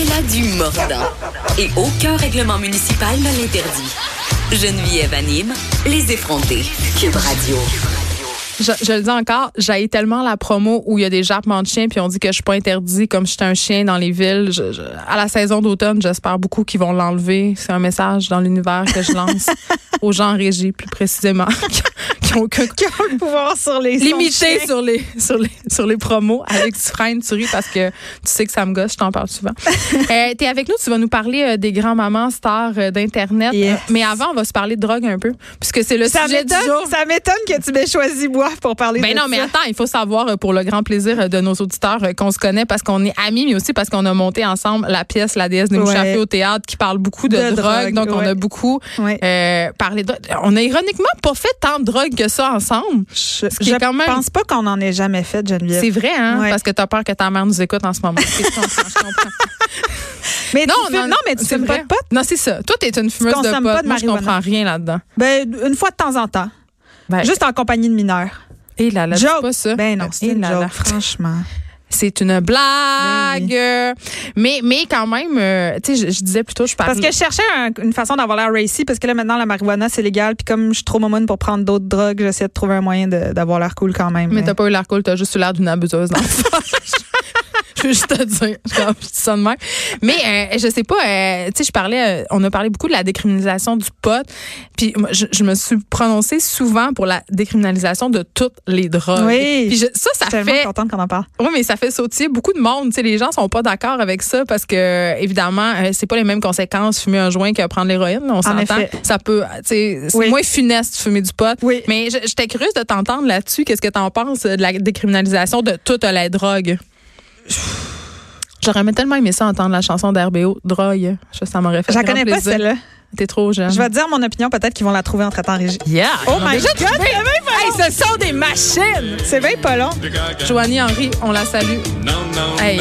Elle a du mordant et aucun règlement municipal ne l'interdit. Geneviève anime les effrontés. Cube Radio. Je, je le dis encore, j'ai tellement la promo où il y a des jappements de chiens puis on dit que je suis pas interdit comme j'étais un chien dans les villes. Je- je- à la saison d'automne, j'espère beaucoup qu'ils vont l'enlever. C'est un message dans l'univers que je lance aux gens en régie plus précisément qui ont aucun Qui ont le pouvoir sur les limité sur les sur les sur les promos avec tu ris parce que tu sais que ça me gosse je t'en parle souvent euh, t'es avec nous tu vas nous parler euh, des grands mamans stars euh, d'internet Yes. Mais avant on va se parler de drogue un peu puisque c'est le Ça sujet du jour ça m'étonne que tu m'aies choisi moi pour parler ben de non, mais ça. attends, il faut savoir euh, pour le grand plaisir euh, de nos auditeurs euh, qu'on se connaît parce qu'on est amis, mais aussi parce qu'on a monté ensemble la pièce La déesse de Ouais. au théâtre qui parle beaucoup de, De drogue. drogue, Donc, on a beaucoup Ouais. euh, parlé de On a ironiquement pas fait tant de drogue que ça ensemble. Je, qui est je quand même- pense pas qu'on en ait jamais fait, Geneviève. C'est vrai, hein? Parce que t'as peur que ta mère nous écoute en ce moment. Je comprends, je comprends. Mais Non, tu non, non, mais tu fumes pas de pot? Non, c'est ça. Toi, t'es une fumeuse de consommes pot. pas de Moi, je comprends rien là-dedans. Ben, une fois de temps en temps. Ben, Juste en compagnie de mineurs. Et là, là, dis Joke. pas ça. Ben non, c'est et une là, là. franchement. C'est une blague. Ben Mais, mais quand même, euh, tu sais, je, je disais plutôt, je parlais. Parce que je cherchais un- une façon d'avoir l'air racy, parce que là, maintenant, la marijuana, c'est légal. Puis comme je suis trop momoune pour prendre d'autres drogues, j'essaie de trouver un moyen d'avoir l'air cool quand même. Mais t'as pas eu l'air cool, t'as juste eu l'air d'une abuseuse dans. Je veux juste te dire, ça de même. Mais euh, je sais pas, euh, tu sais, je parlais, euh, on a parlé beaucoup de la décriminalisation du pot, puis je, je me suis prononcée souvent pour la décriminalisation de toutes les drogues. Oui. Puis je- ça, ça Je suis fait, contente qu'on en parle. oui, mais ça fait sautiller beaucoup de monde. Tu sais, les gens sont pas d'accord avec ça parce que évidemment, euh, c'est pas les mêmes conséquences fumer un joint que prendre l'héroïne. On s'entend. Ça peut, tu sais, c'est Oui. moins funeste de fumer du pot. Oui. Mais j'étais curieuse de t'entendre là-dessus. Qu'est-ce que t'en penses euh, de la décriminalisation de toute la drogue? J'aurais tellement aimé ça entendre la chanson d'RBO, Drogue. Je- Ça m'aurait fait Je la connais pas, celle-là. T'es trop jeune. Je vais te dire mon opinion, peut-être qu'ils vont la trouver en traitant régie. Yeah! Oh my God, pas Hey, ce sont des machines! C'est bien pas long. Joanie Henry, on la salue. Hey.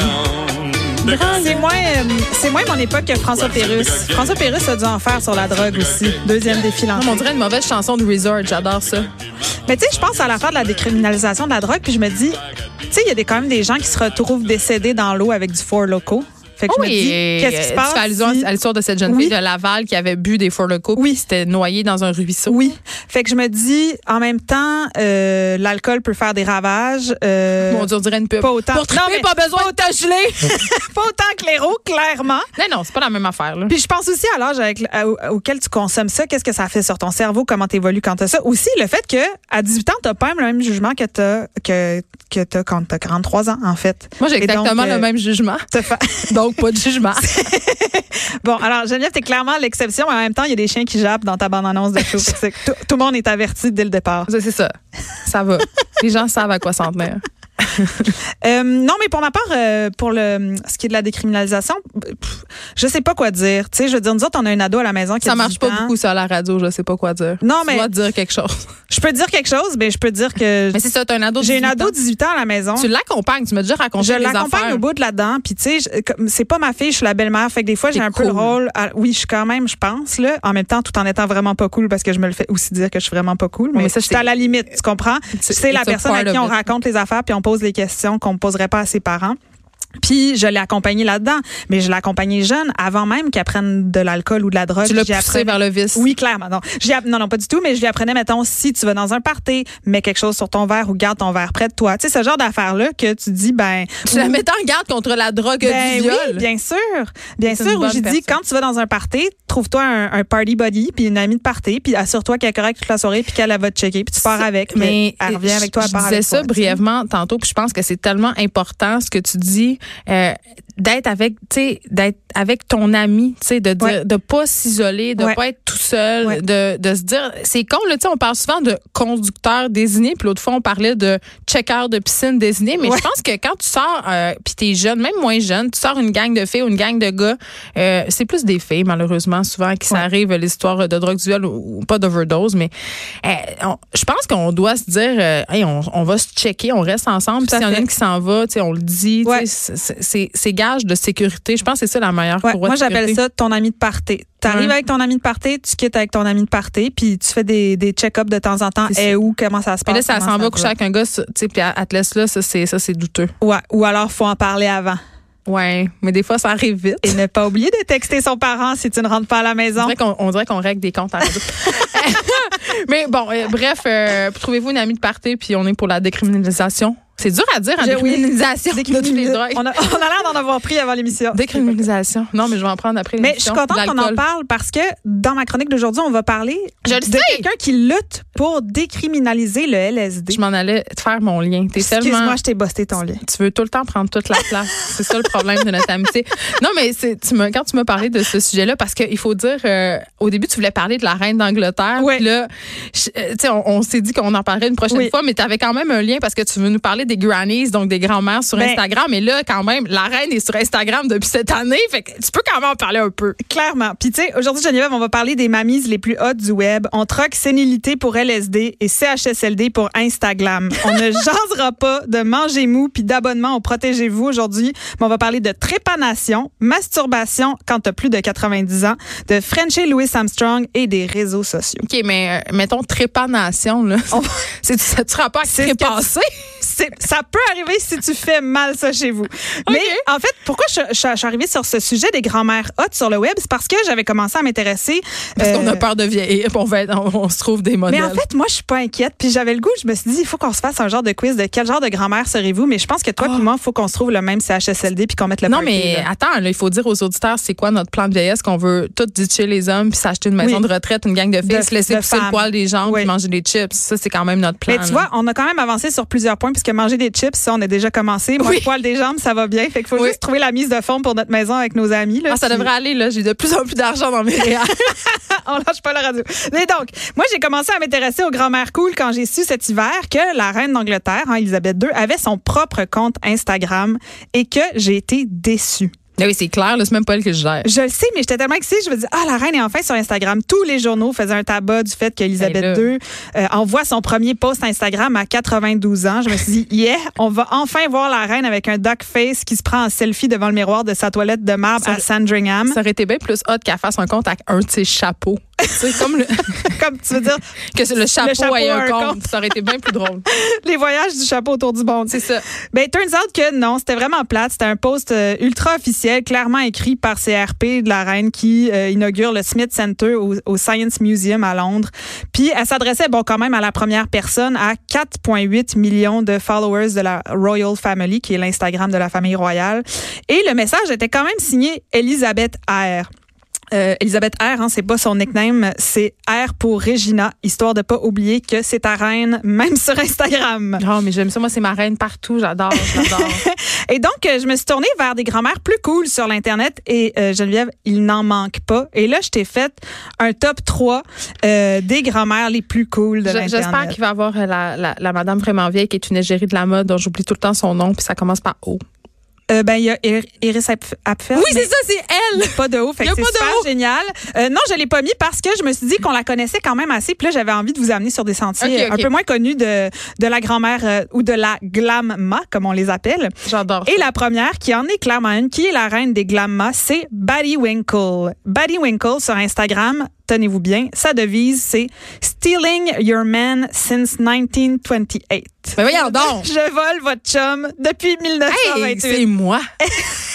C'est moins, euh, c'est moins mon époque que François Pérusse. François Pérusse a dû en faire sur la drogue aussi. Deuxième défi Non, mais lancé. on dirait une mauvaise chanson de Resort. J'adore ça. Mais tu sais, je pense à l'affaire de la décriminalisation de la drogue, puis je me dis, tu sais, il y a des, quand même des gens qui se retrouvent décédés dans l'eau avec du Four Loco. Fait que je me dis, qu'est-ce qui se passe? Tu fais allusion si- à l'histoire de cette jeune Oui. fille de Laval qui avait bu des Four Oui. s'était noyée dans un ruisseau. Oui. Fait que je me dis, en même temps, euh, l'alcool peut faire des ravages. euh, Mon Dieu, on dirait une pub. Pas autant. Pour triper, Non, mais- pas besoin de te geler. pas autant que l'héros, clairement. non, non, c'est pas la même affaire. Là. Puis je pense aussi à l'âge auquel tu consommes ça, qu'est-ce que ça fait sur ton cerveau, comment tu évolues quand tu as ça. Aussi, le fait que à 18 ans, tu pas même le même jugement que tu as, que, que t'as quand tu as 43 ans, en fait. Moi, j'ai donc, exactement euh, le même jugement. fa- Donc, pas de jugement. Bon, alors Geneviève, t'es clairement l'exception, mais en même temps, il y a des chiens qui jappent dans ta bande-annonce de show. Tout, tout le monde est averti dès le départ. C'est ça. Ça va. Les gens savent à quoi s'en tenir. Euh, non, mais pour ma part, euh, pour le ce qui est de la décriminalisation, pff, je sais pas quoi dire. Tu sais, je veux dire, nous autres, on a un ado à la maison qui a Ça marche 18 pas ans. beaucoup, ça, à la radio. Je sais pas quoi dire. Non, Tu mais- dois dire quelque chose. Je peux dire quelque chose, mais je peux dire que Mais c'est ça, t'as un ado de j'ai une 18 ado de 18 ans à la maison. Tu l'accompagnes. Tu m'as déjà raconté Je l'accompagne au bout de là-dedans, puis tu sais, je- c'est pas ma fille, je suis la belle-mère, fait que des fois j'ai un peu le rôle. à- oui, je suis quand même, je pense là, en même temps, tout en étant vraiment pas cool, parce que je me le fais aussi dire que je suis vraiment pas cool. Mais, mais ça, c'est à c'est- la limite, tu comprends? C'est- la a personne à qui on raconte les affaires, puis on pose les questions qu'on ne poserait pas à ses parents. Puis je l'ai accompagné là-dedans, mais je l'ai accompagné jeune, avant même qu'elle prenne de l'alcool ou de la drogue. Tu l'as poussé apprenais- vers le vice? oui, clairement. Non. Non, non, pas du tout, mais je lui apprenais, mettons, si tu vas dans un party, mets quelque chose sur ton verre ou garde ton verre près de toi. Tu sais, ce genre d'affaires-là que tu dis, ben. Tu la mets en garde contre la drogue ben du viol. oui, bien sûr. Bien sûr, où j'ai dit, quand tu vas dans un party, trouve-toi un, un party buddy, puis une amie de party, puis assure-toi qu'elle est correcte toute la soirée, puis qu'elle elle va te checker, puis tu pars avec. Mais elle revient avec toi, elle part je disais avec ça toi, brièvement tantôt, puis je pense que c'est tellement important ce que tu dis. Euh, d'être avec, tu d'être avec ton ami, tu sais, de dire, Ouais. de pas s'isoler, de Ouais. pas être tout seul, Ouais. de, de se dire, c'est con, là, tu sais, on parle souvent de conducteur désigné, puis l'autre fois, on parlait de checker de piscine désigné, mais je pense que quand tu sors, euh, puis t'es jeune, même moins jeune, tu sors une gang de filles ou une gang de gars, euh, c'est plus des filles, malheureusement, souvent, qui Ouais. s'arrivent l'histoire de drogue duel ou, ou pas d'overdose, mais euh, je pense qu'on doit se dire, euh, hey, on, on va se checker, on reste ensemble, puis s'il y en a une qui s'en va, tu sais, on le dit, c'est- de sécurité. Je pense que c'est ça la meilleure Ouais, courroie moi, j'appelle ça ton ami de party. T'arrives Ouais. avec ton ami de party, tu quittes avec ton ami de party, puis tu fais des, des check-ups de temps en temps. Et où, comment ça se passe. là, ça s'en va coucher avec un gars, tu sais, puis elle te laisse là, ça, c'est ça, c'est douteux. Ouais, ou alors, faut en parler avant. Ouais, mais des fois, ça arrive vite. Et ne pas oublier de texter son parent si tu ne rentres pas à la On maison. on dirait qu'on règle des comptes à. Mais bon, euh, bref, euh, trouvez-vous une amie de party, puis on est pour la décriminalisation? C'est dur à dire, oui. décriminalisation de toutes les drogues. On a, on a l'air d'en avoir pris avant l'émission. Décriminalisation. Non, mais je vais en prendre après Mais je suis l'émission. contente qu'on en parle parce que dans ma chronique d'aujourd'hui, on va parler Je le de quelqu'un qui lutte pour décriminaliser le LSD. Je m'en allais te faire mon lien. T'es. Excuse-moi, je t'ai busté ton lien. Tu veux tout le temps prendre toute la place. c'est ça le problème de notre amitié. Non, mais c'est tu me, quand tu m'as parlé de ce sujet-là, parce qu'il faut dire, euh, au début, tu voulais parler de la reine d'Angleterre. Puis là, je- euh, on, on s'est dit qu'on en parlerait une prochaine Oui. fois, mais tu avais quand même un lien parce que tu veux nous parler des grannies, donc des grands-mères sur Ben- Instagram. Et là, quand même, la reine est sur Instagram depuis cette année. Fait que tu peux quand même en parler un peu. Clairement. Puis tu sais, aujourd'hui, Geneviève, on va parler des mamies les plus hautes du web. On troque sénilité pour LSD et CHSLD pour Instagram. On ne jasera pas de manger mou puis d'abonnement au Protégez-vous aujourd'hui, mais on va parler de trépanation, masturbation quand t'as plus de 90 ans, de Frenchie Louis Armstrong et des réseaux sociaux. OK, mais euh, mettons trépanation, là. C'est ça tu rapport avec trépasser? C'est- ça peut arriver si tu fais mal ça chez vous. Mais en fait, pourquoi je, je- je suis arrivée sur ce sujet des grands-mères hautes sur le web, c'est parce que j'avais commencé à m'intéresser. Parce qu'on euh, a peur de vieillir, on, va être- on, on se trouve des modèles. Mais en fait, moi, je suis pas inquiète. Puis j'avais le goût, je me suis dit, il faut qu'on se fasse un genre de quiz de quel genre de grand-mère serez-vous? Mais je pense que toi, Oh. puis moi, il faut qu'on se trouve le même CHSLD puis qu'on mette le Non, party, mais là. attends, là, il faut dire aux auditeurs c'est quoi notre plan de vieillesse qu'on veut tout ditcher les hommes puis s'acheter une maison Oui. de retraite, une gang de filles, De- se laisser pousser le poil des jambes Oui. puis manger des chips. Ça, c'est quand même notre plan. Mais tu là. vois, on a quand même avancé sur plusieurs points puisque manger des chips, ça, on a déjà commencé. Moi, Oui. le poil des jambes, ça va bien. Fait qu'il faut Oui. juste trouver la mise de fond pour notre maison avec nos amis. Là, Ah, ça Puis- devrait aller, là. J'ai de plus en plus d'argent dans mes réels. on lâche pas la radio. Mais donc, moi, j'ai commencé à m'intéresser aux grand-mères cool quand j'ai su cet hiver que la reine d'Angleterre, hein, Elisabeth II, avait son propre compte Instagram et que j'ai été déçue. Mais oui, c'est clair, c'est même pas elle que je gère. Je le sais, mais j'étais tellement excitée. Je me dis, ah, la reine est enfin sur Instagram. Tous les journaux faisaient un tabac du fait qu'Elisabeth Ben. II euh, envoie son premier post Instagram à 92 ans. Je me suis dit, yeah, on va enfin voir la reine avec un duck face qui se prend en selfie devant le miroir de sa toilette de marbre Ça- à Sandringham. Ça aurait été bien plus hot qu'elle fasse un compte avec un de ses chapeaux. C'est comme le- Comme tu veux dire, que le chapeau, chapeau ait un un compte. compte. Ça aurait été bien plus drôle. les voyages du chapeau autour du monde. C'est ça. Ben, turns out que non, c'était vraiment plate. C'était un post euh, ultra officiel, clairement écrit par CRP de la reine qui euh, inaugure le Smith Center au, au Science Museum à Londres. Puis elle s'adressait, bon, quand même à la première personne, à 4,8 millions de followers de la Royal Family, qui est l'Instagram de la famille royale. Et le message était quand même signé Elisabeth R. Euh, Elisabeth R, hein, c'est pas son nickname, c'est R pour Regina, histoire de pas oublier que c'est ta reine, même sur Instagram. Oh, mais j'aime ça. Moi, c'est ma reine partout. J'adore, j'adore. Et donc, euh, je me suis tournée vers des grand-mères plus cool sur l'Internet et euh, Geneviève, il n'en manque pas. Et là, je t'ai fait un top 3 euh, des grand-mères les plus cool de Je- J'espère l'Internet. qu'il va y avoir euh, la, la, la madame vraiment vieille qui est une égérie de la mode dont j'oublie tout le temps son nom, puis ça commence par O. Euh, ben, il y a Ir- Iris Apf- Apfel. mais ça, c'est elle! Pas de haut, fait que c'est super haut. génial. Euh, non, je l'ai pas mis parce que je me suis dit qu'on la connaissait quand même assez. Puis là, j'avais envie de vous amener sur des sentiers un peu moins connus de, de la grand-mère euh, ou de la glamma, comme on les appelle. J'adore. Et la première, qui en est clairement une, qui est la reine des glammas, c'est Batty Winkle. Batty Winkle sur Instagram, tenez-vous bien, sa devise, c'est Stealing your man since 1928. Mais voyons donc! Je vole votre chum depuis Hey, 1928. c'est moi!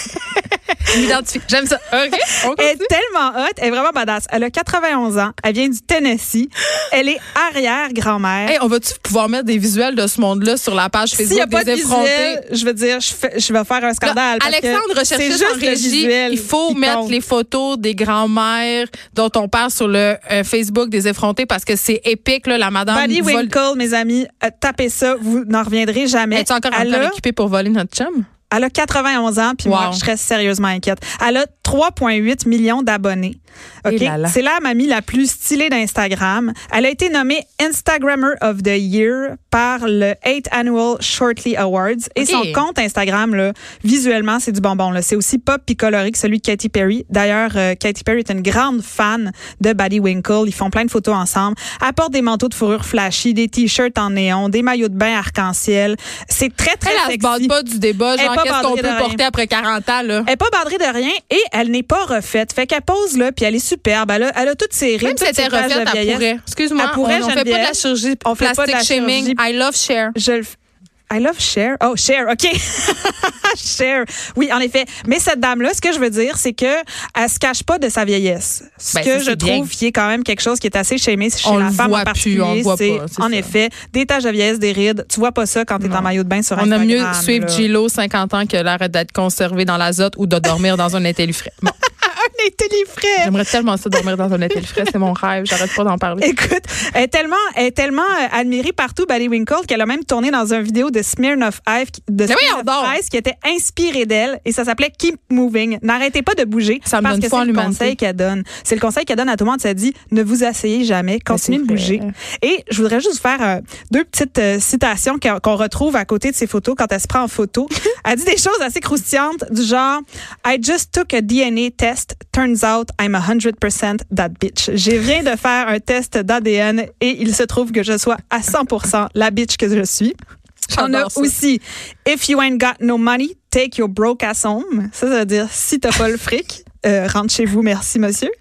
M'identifie. J'aime ça. OK, on Elle est tellement hot, elle est vraiment badass. Elle a 91 ans, elle vient du Tennessee, elle est arrière-grand-mère. Hey, on va-tu pouvoir mettre des visuels de ce monde-là sur la page Facebook a pas de des effrontés? visuel, je veux dire, je, fais- je vais faire un scandale. Alexandre recherche c'est juste en régie. visuel Il faut mettre compte. les photos des grands-mères dont on parle sur le euh, Facebook des effrontés parce que c'est épique, là, la madame. Vole- Winkle, mes amis, euh, tapez ça, vous n'en reviendrez jamais. Es-tu encore en elle, train pour voler notre chum? Elle a 91 ans, puis moi, je serais sérieusement inquiète. Elle a 3,8 millions d'abonnés. OK? Et là là. C'est la mamie la plus stylée d'Instagram. Elle a été nommée Instagrammer of the Year par le 8th Annual Shortly Awards. Et OK. son compte Instagram, là, visuellement, c'est du bonbon. C'est aussi pop puis coloré que celui de Katy Perry. D'ailleurs, euh, Katy Perry est une grande fan de Buddy Winkle. Ils font plein de photos ensemble. Elle porte des manteaux de fourrure flashy, des t-shirts en néon, des maillots de bain arc-en-ciel. C'est très, très Elle, elle se sexy. bande pas du débat, Elle genre, pas qu'est-ce qu'on de peut rien. porter après 40 ans, là? Elle est pas bandrée de rien et elle n'est pas refaite. Fait qu'elle pose là, puis elle est superbe. Elle a, elle a toutes ses rides, Même si elle était refaite, elle pourrait. Excuse-moi, Elle pourrait, on, on fait pas de la chirurgie On fait pas de la shaming. chirurgie. I love share. Je le f- I love Cher. Oh, Cher, OK. Cher. Oui, en effet. Mais cette dame-là, ce que je veux dire, c'est que elle se cache pas de sa vieillesse. Ce Ben, que ça, je trouve qui est quand même quelque chose qui est assez shamé chez On la femme voit en plus, particulier. on le voit pas, en ça. effet, des taches de vieillesse, des rides. Tu vois pas ça quand tu es en maillot de bain sur On Instagram. aime mieux suivre. Gilo, 50 ans, que l'arrêt d'être conservé dans l'azote ou de dormir dans un intellifrais. Bon, J'aimerais tellement ça dormir dans un intellifrais, c'est mon rêve, j'arrête pas d'en parler. Écoute, elle est tellement, elle est tellement euh, admirée partout, Buddy Winkle, qu'elle a même tourné dans une vidéo de Smirnoff Ice, de Smirnoff donc! Ice qui était inspirée d'elle et ça s'appelait Keep Moving. N'arrêtez pas de bouger Ça me parce donne que c'est le conseil qu'elle donne. C'est le conseil qu'elle donne à tout le monde. Ça dit ne vous asseyez jamais, continuez de bouger. Et je voudrais juste vous faire euh, deux petites euh, citations qu'on retrouve à côté de ses photos quand elle se prend en photo. elle dit des choses assez croustillantes du genre I just took a DNA test. Turns out I'm 100% that bitch. J'ai viens de faire un test d'ADN et il se trouve que je sois à 100% la bitch que je suis. On a aussi If you ain't got no money, take your broke ass home. Ça, ça veut dire si t'as pas le fric, euh, rentre chez vous, merci monsieur.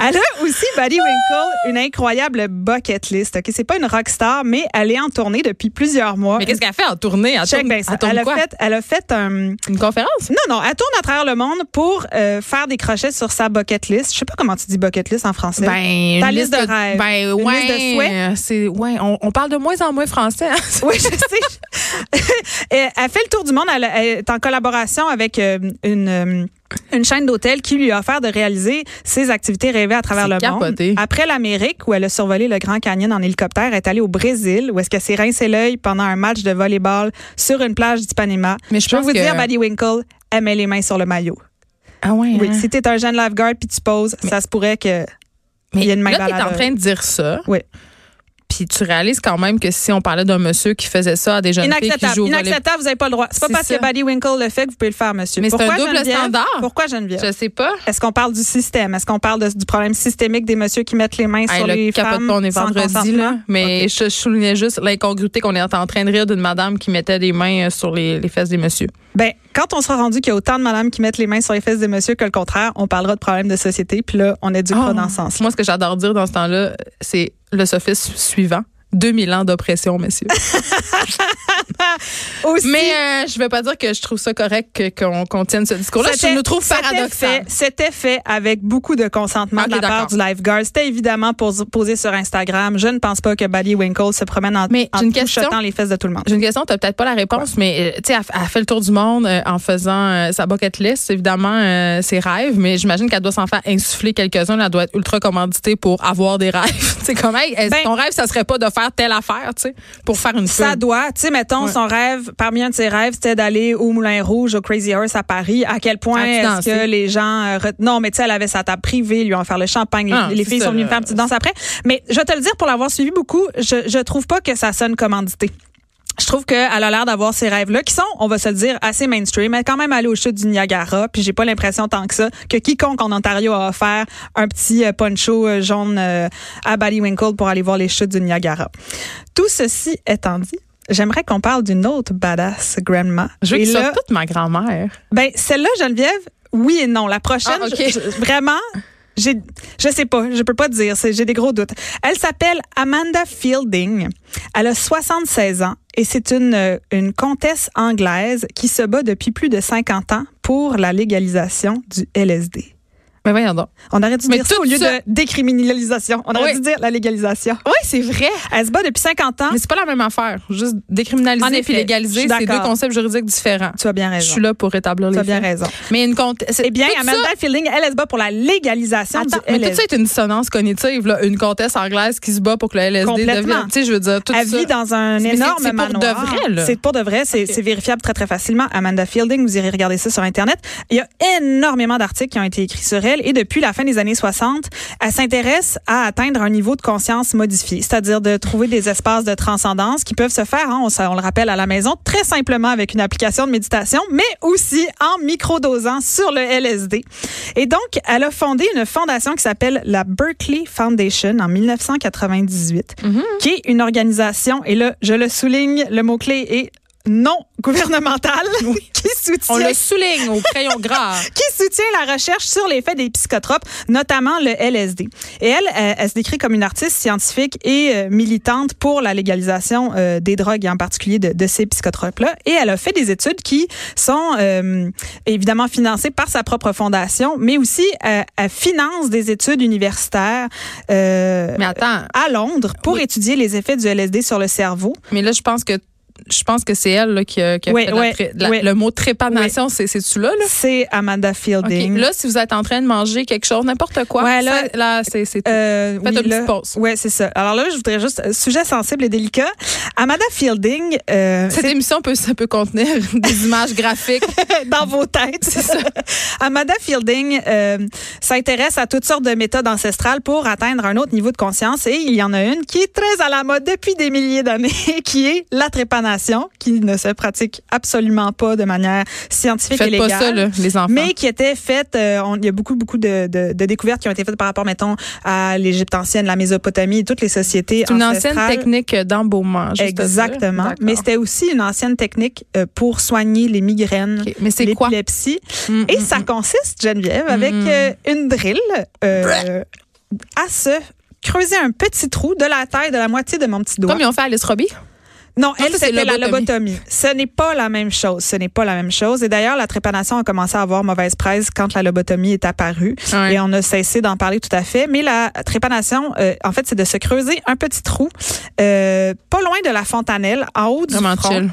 Elle a aussi, Buddy Winkle, une incroyable bucket list. Ok, C'est pas une rockstar, mais elle est en tournée depuis plusieurs mois. Mais qu'est-ce qu'elle fait en tournée? Elle Check tourne, bien ça. elle tourne Elle a quoi? fait, elle a fait un, Une conférence? non, non, elle tourne à travers le monde pour euh, faire des crochets sur sa bucket list. Je sais pas comment tu dis bucket list en français. Ben, Ta une liste de rêves. Ben, Une ouais. liste de souhaits. C'est, ouais, on, on parle de moins en moins français. hein. Oui, je sais. Elle fait le tour du monde. Elle, elle est en collaboration avec euh, une, euh, une chaîne d'hôtels qui lui a offert de réaliser ses activités rêvées à travers le capoté. monde. Après l'Amérique, où elle a survolé le Grand Canyon en hélicoptère, elle est allée au Brésil, où est-ce qu'elle s'est rincé l'œil pendant un match de volleyball sur une plage d'Ipanema. Mais je peux pense vous que- dire, Buddy Winkle, elle met les mains sur le maillot. Ah ouais. Oui, hein? si t'es un jeune lifeguard puis tu poses, ça se pourrait que Mais il y a une main là, t'es en train de dire ça. Oui. Puis tu réalises quand même que si on parlait d'un monsieur qui faisait ça à des jeunes filles qui jouent Inacceptable, vous n'avez pas le droit. C'est pas parce ça. que Buddy Winkle le fait que vous pouvez le faire, monsieur. Mais c'est un double standard. Pourquoi Geneviève? Je sais pas. Est-ce qu'on parle du système? Est-ce qu'on parle de- du problème systémique des messieurs qui mettent les mains Hey, sur le les femmes pas, on est vendredi, là. Mais je, je soulignais juste l'incongruité qu'on est en train de rire d'une madame qui mettait des mains euh, sur les, les fesses des messieurs. Ben, quand on sera rendu qu'il y a autant de madames qui mettent les mains sur les fesses des messieurs que le contraire, on parlera de problèmes de société. Puis là, on éduquera Oh. dans ce sens. Moi, ce que j'adore dire dans ce temps-là, c'est le sophisme suivant. 2000 ans d'oppression, messieurs. Aussi, Mais euh, je vais pas dire que je trouve ça correct qu'on qu'on tienne ce discours-là. Je me trouve paradoxal. C'était fait avec beaucoup de consentement Ok, de la part du lifeguard. C'était évidemment pos- posé sur Instagram. Je ne pense pas que Buddy Winkle se promène en, Mais en une question. les fesses de tout le monde. J'ai une question, tu peut-être pas la réponse, mais euh, tu sais, elle, elle fait le tour du monde euh, en faisant euh, sa bucket list, évidemment, euh, ses rêves, mais j'imagine qu'elle doit s'en faire insuffler quelques-uns. Elle doit être ultra commanditée pour avoir des rêves. Comment, est-ce Ben- ton rêve, ça serait pas de faire telle affaire, tu sais, pour faire une Ça pub? doit, tu sais, mettons, Ouais. son rêve, parmi un de ses rêves, c'était d'aller au Moulin Rouge, au Crazy Horse à Paris. À quel point est-ce que les gens... euh, Non, mais tu sais, elle avait sa table privée, lui ont offert le champagne. Les, Ah, les c'est filles ça, sont venues faire une petite danse après. Mais je vais te le dire, pour l'avoir suivi beaucoup, je, je trouve pas que ça sonne commandité. Je trouve qu'elle a l'air d'avoir ces rêves-là qui sont, on va se le dire, assez mainstream. Elle est quand même allée au chute du Niagara, puis j'ai pas l'impression tant que ça que quiconque en Ontario a offert un petit euh, poncho euh, jaune euh, à Winkle pour aller voir les chutes du Niagara. Tout ceci étant dit, j'aimerais qu'on parle d'une autre badass grandma. Je veux que là, toute ma grand-mère. ben celle-là, Geneviève, oui et non. La prochaine, Ah, je- vraiment. J'ai, je sais pas, je peux pas te dire, j'ai des gros doutes. Elle s'appelle Amanda Fielding. Elle a 76 ans et c'est une, euh, une comtesse anglaise qui se bat depuis plus de 50 ans pour la légalisation du LSD. Mais voyons donc. On aurait dû Mais dire ça au lieu ça- de décriminalisation. On aurait Oui. dû dire la légalisation. Oui, c'est vrai. Elle se bat depuis 50 ans. Mais c'est pas la même affaire. Juste En décriminaliser je légaliser, c'est deux concepts juridiques différents. Tu as bien Je raison. suis là pour rétablir Tu les as bien raison. Mais une. Eh bien, Amanda Fielding, elle, elle se bat pour la légalisation Attends, du mais tout ça est une dissonance cognitive, là. Une comtesse anglaise qui se bat pour que le LSD devienne. Tu sais, je veux dire, tout Elle ça. vit dans un énorme c'est pour de vrai, là. C'est pour de vrai. C'est vérifiable très, très facilement. Amanda Fielding, vous irez regarder ça sur Internet. Il y a énormément d'articles qui ont été écrits sur elle. Et depuis la fin des années 60, elle s'intéresse à atteindre un niveau de conscience modifié, c'est-à-dire de trouver des espaces de transcendance qui peuvent se faire, hein, on, le rappelle, à la maison, très simplement avec une application de méditation, mais aussi en microdosant sur le LSD. Et donc, elle a fondé une fondation qui s'appelle la Berkeley Foundation en 1998, qui est une organisation, et là, je le souligne, le mot-clé est non gouvernementale, qui soutient On le souligne au crayon gras. qui soutient la recherche sur l'effet des psychotropes, notamment le LSD. Et elle, elle, elle se décrit comme une artiste scientifique et euh, militante pour la légalisation euh, des drogues, et en particulier de, de ces psychotropes-là. Et elle a fait des études qui sont euh, évidemment financées par sa propre fondation, mais aussi euh, elle finance des études universitaires euh, Mais attends, à Londres pour Oui. étudier les effets du LSD sur le cerveau. mais là, je pense que je pense que c'est elle là, qui a, qui a Oui, fait oui, la- oui. le mot trépanation, c'est c'est-tu là, là? C'est Amanda. Fielding. Là, si vous êtes en train de manger quelque chose, n'importe quoi, Ouais, là- là c'est c'est tout. Euh, Faites oui, une petite pause. Ouais, c'est ça. Alors là, je voudrais juste euh, sujet sensible et délicat. Amanda Fielding, euh, Cette émission peut, ça peut contenir des images graphiques. dans vos têtes. C'est ça. Amanda Fielding euh, s'intéresse à toutes sortes de méthodes ancestrales pour atteindre un autre niveau de conscience et il y en a une qui est très à la mode depuis des milliers d'années, qui est la trépanation, qui ne se pratique absolument pas de manière scientifique et Faites légale. pas ça, là, les enfants. mais qui était faite, euh, il y a beaucoup, beaucoup de, de- de découvertes qui ont été faites par rapport, mettons, à l'Égypte ancienne, la Mésopotamie, toutes les sociétés c'est une ancienne ancestrales. technique d'embaumement. Exactement. Mais c'était aussi une ancienne technique euh, pour soigner les migraines, OK. Mais c'est quoi? l'épilepsie. Mm, Et mm, ça mm. consiste, Geneviève, avec euh, une drill euh, à se creuser un petit trou de la taille de la moitié de mon petit doigt. Comme ils ont fait à Alice Robbie? Non, elle, c'était la lobotomie. Ce n'est pas la même chose. Ce n'est pas la même chose. Et d'ailleurs, la trépanation a commencé à avoir mauvaise presse quand la lobotomie est apparue. Ouais. Et on a cessé d'en parler tout à fait. Mais la trépanation, euh, en fait, c'est de se creuser un petit trou euh, pas loin de la fontanelle, en haut du Vraiment front, chill.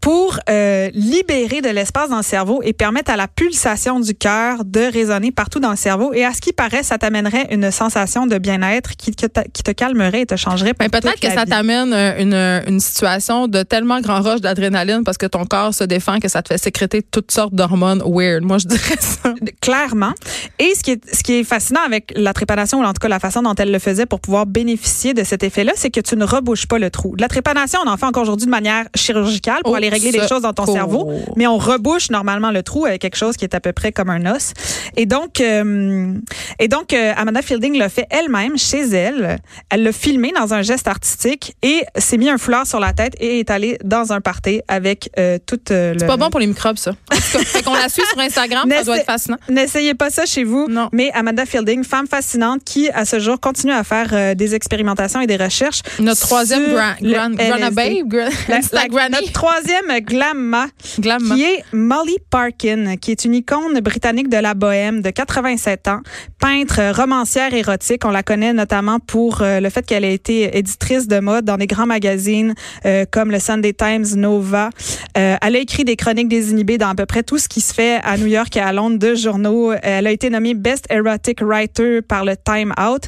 Pour euh, libérer de l'espace dans le cerveau et permettre à la pulsation du cœur de résonner partout dans le cerveau. Et à ce qui paraît, ça t'amènerait une sensation de bien-être qui, te- qui te calmerait et te changerait Mais peut-être que ça t'amène euh, une, une situation de tellement grand rush d'adrénaline parce que ton corps se défend que ça te fait sécréter toutes sortes d'hormones weird. Moi, je dirais ça. Clairement. Et ce qui est, ce qui est fascinant avec la trépanation, ou en tout cas la façon dont elle le faisait pour pouvoir bénéficier de cet effet-là, c'est que tu ne rebouches pas le trou. La trépanation, on en fait encore aujourd'hui de manière chirurgicale pour Oh, aller régler les choses dans ton cerveau, mais on rebouche normalement le trou avec quelque chose qui est à peu près comme un os. Et donc, euh, et donc euh, Amanda Fielding l'a fait elle-même chez elle. Elle l'a filmé dans un geste artistique et s'est mis un foulard sur la tête et est allée dans un party avec euh, toute le... C'est pas bon pour les microbes, ça. En tout cas, fait qu'on la suit sur Instagram, ça doit être fascinant. N'essayez pas ça chez vous. Non. Mais Amanda Fielding, femme fascinante qui, à ce jour, continue à faire des expérimentations et des recherches. Notre troisième grand, grand, Grana LSD. Babe, gra- La- la- notre troisième glamma, Glam. qui est Molly Parkin, qui est une icône britannique de la bohème de 87 ans, peintre, euh, romancière érotique. On la connaît notamment pour euh, le fait qu'elle a été éditrice de mode dans des grands magazines euh, comme le Sunday Times, Nova. Euh, elle a écrit des chroniques désinhibées dans à peu près tout ce qui se fait à New York et à Londres de journaux. Elle a été nommée Best Erotic Writer par le Time Out.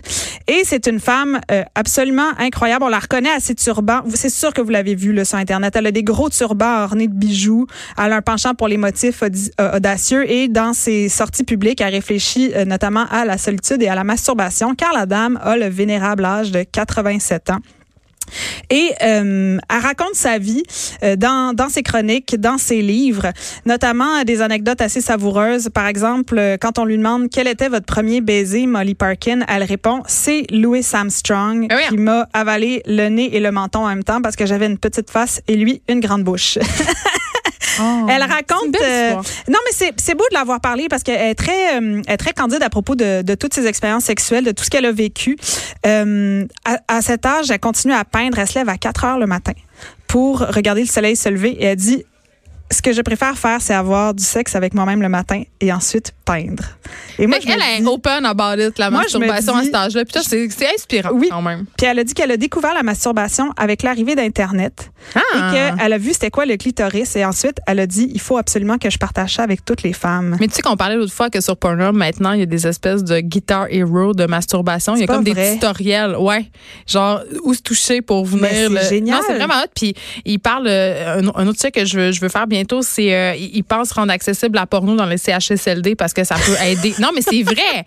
Et c'est une femme euh, absolument incroyable. On la reconnaît à ses turbans. Vous- C'est sûr que vous l'avez vu là, sur Internet. Elle a des gros ornés de bijoux. A un penchant pour les motifs euh, audacieux. Et dans ses sorties publiques, elle réfléchit euh, notamment à la solitude et à la masturbation, car la dame a le vénérable âge de 87 ans. Et euh, elle raconte sa vie euh, dans, dans ses chroniques, dans ses livres, notamment euh, des anecdotes assez savoureuses. Par exemple, euh, quand on lui demande quel était votre premier baiser, Molly Parkin, elle répond c'est Louis Armstrong Ah oui. qui m'a avalé le nez et le menton en même temps parce que j'avais une petite face et lui une grande bouche. Elle C'est raconte. euh, non, mais c'est, c'est beau de l'avoir parlé parce qu'elle est très, euh, elle est très candide à propos de, de toutes ses expériences sexuelles, de tout ce qu'elle a vécu. Euh, à, à cet âge, elle continue à peindre. Elle se lève à 4 heures le matin pour regarder le soleil se lever et elle dit ce que je préfère faire, c'est avoir du sexe avec moi-même le matin et ensuite peindre. Et moi, je elle est open about it, la masturbation à cet âge-là. Puis c'est inspirant oui. quand même. Puis elle a dit qu'elle a découvert la masturbation avec l'arrivée d'Internet ah. et qu'elle a vu c'était quoi le clitoris. Et ensuite, elle a dit il faut absolument que je partage ça avec toutes les femmes. Mais tu sais qu'on parlait l'autre fois que sur Pornhub, maintenant, il y a des espèces de guitar hero de masturbation. Il y a comme des tutoriels. Ouais. Genre, où se toucher pour venir. C'est génial. Non, c'est vraiment hot. Puis il parle, euh, un, autre truc que je veux, je veux faire bientôt, c'est euh, il pense rendre accessible la porno dans les CHSLD parce que ça peut aider. Non, mais c'est vrai.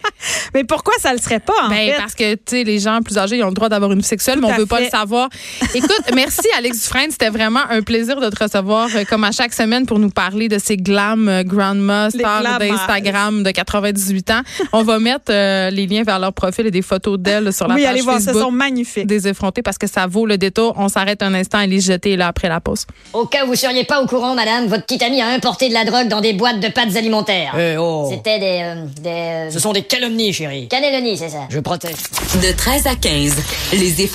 mais pourquoi ça le serait pas, en ben, Parce que, tu sais, les gens plus âgés, ils ont le droit d'avoir une vie sexuelle, mais on veut pas le savoir. Écoute, merci, Alex Dufresne. C'était vraiment un plaisir de te recevoir, euh, comme à chaque semaine, pour nous parler de ces glam euh, grandma stars d'Instagram de 98 ans. On va mettre les liens vers leur profil et des photos d'elles sur la oui, page allez voir, Facebook. Ce sont magnifiques. Des effrontés parce que ça vaut le détour. On s'arrête un instant et les jeter là après la pause. Au cas où vous seriez pas au courant, madame, votre petite amie a importé de la drogue dans des boîtes de pâtes alimentaires. Eh oh. C'était des. Euh, des euh, Ce sont des calomnies, chérie. Cannelloni, c'est ça. Je protège. De 13 à 15, les effrontés.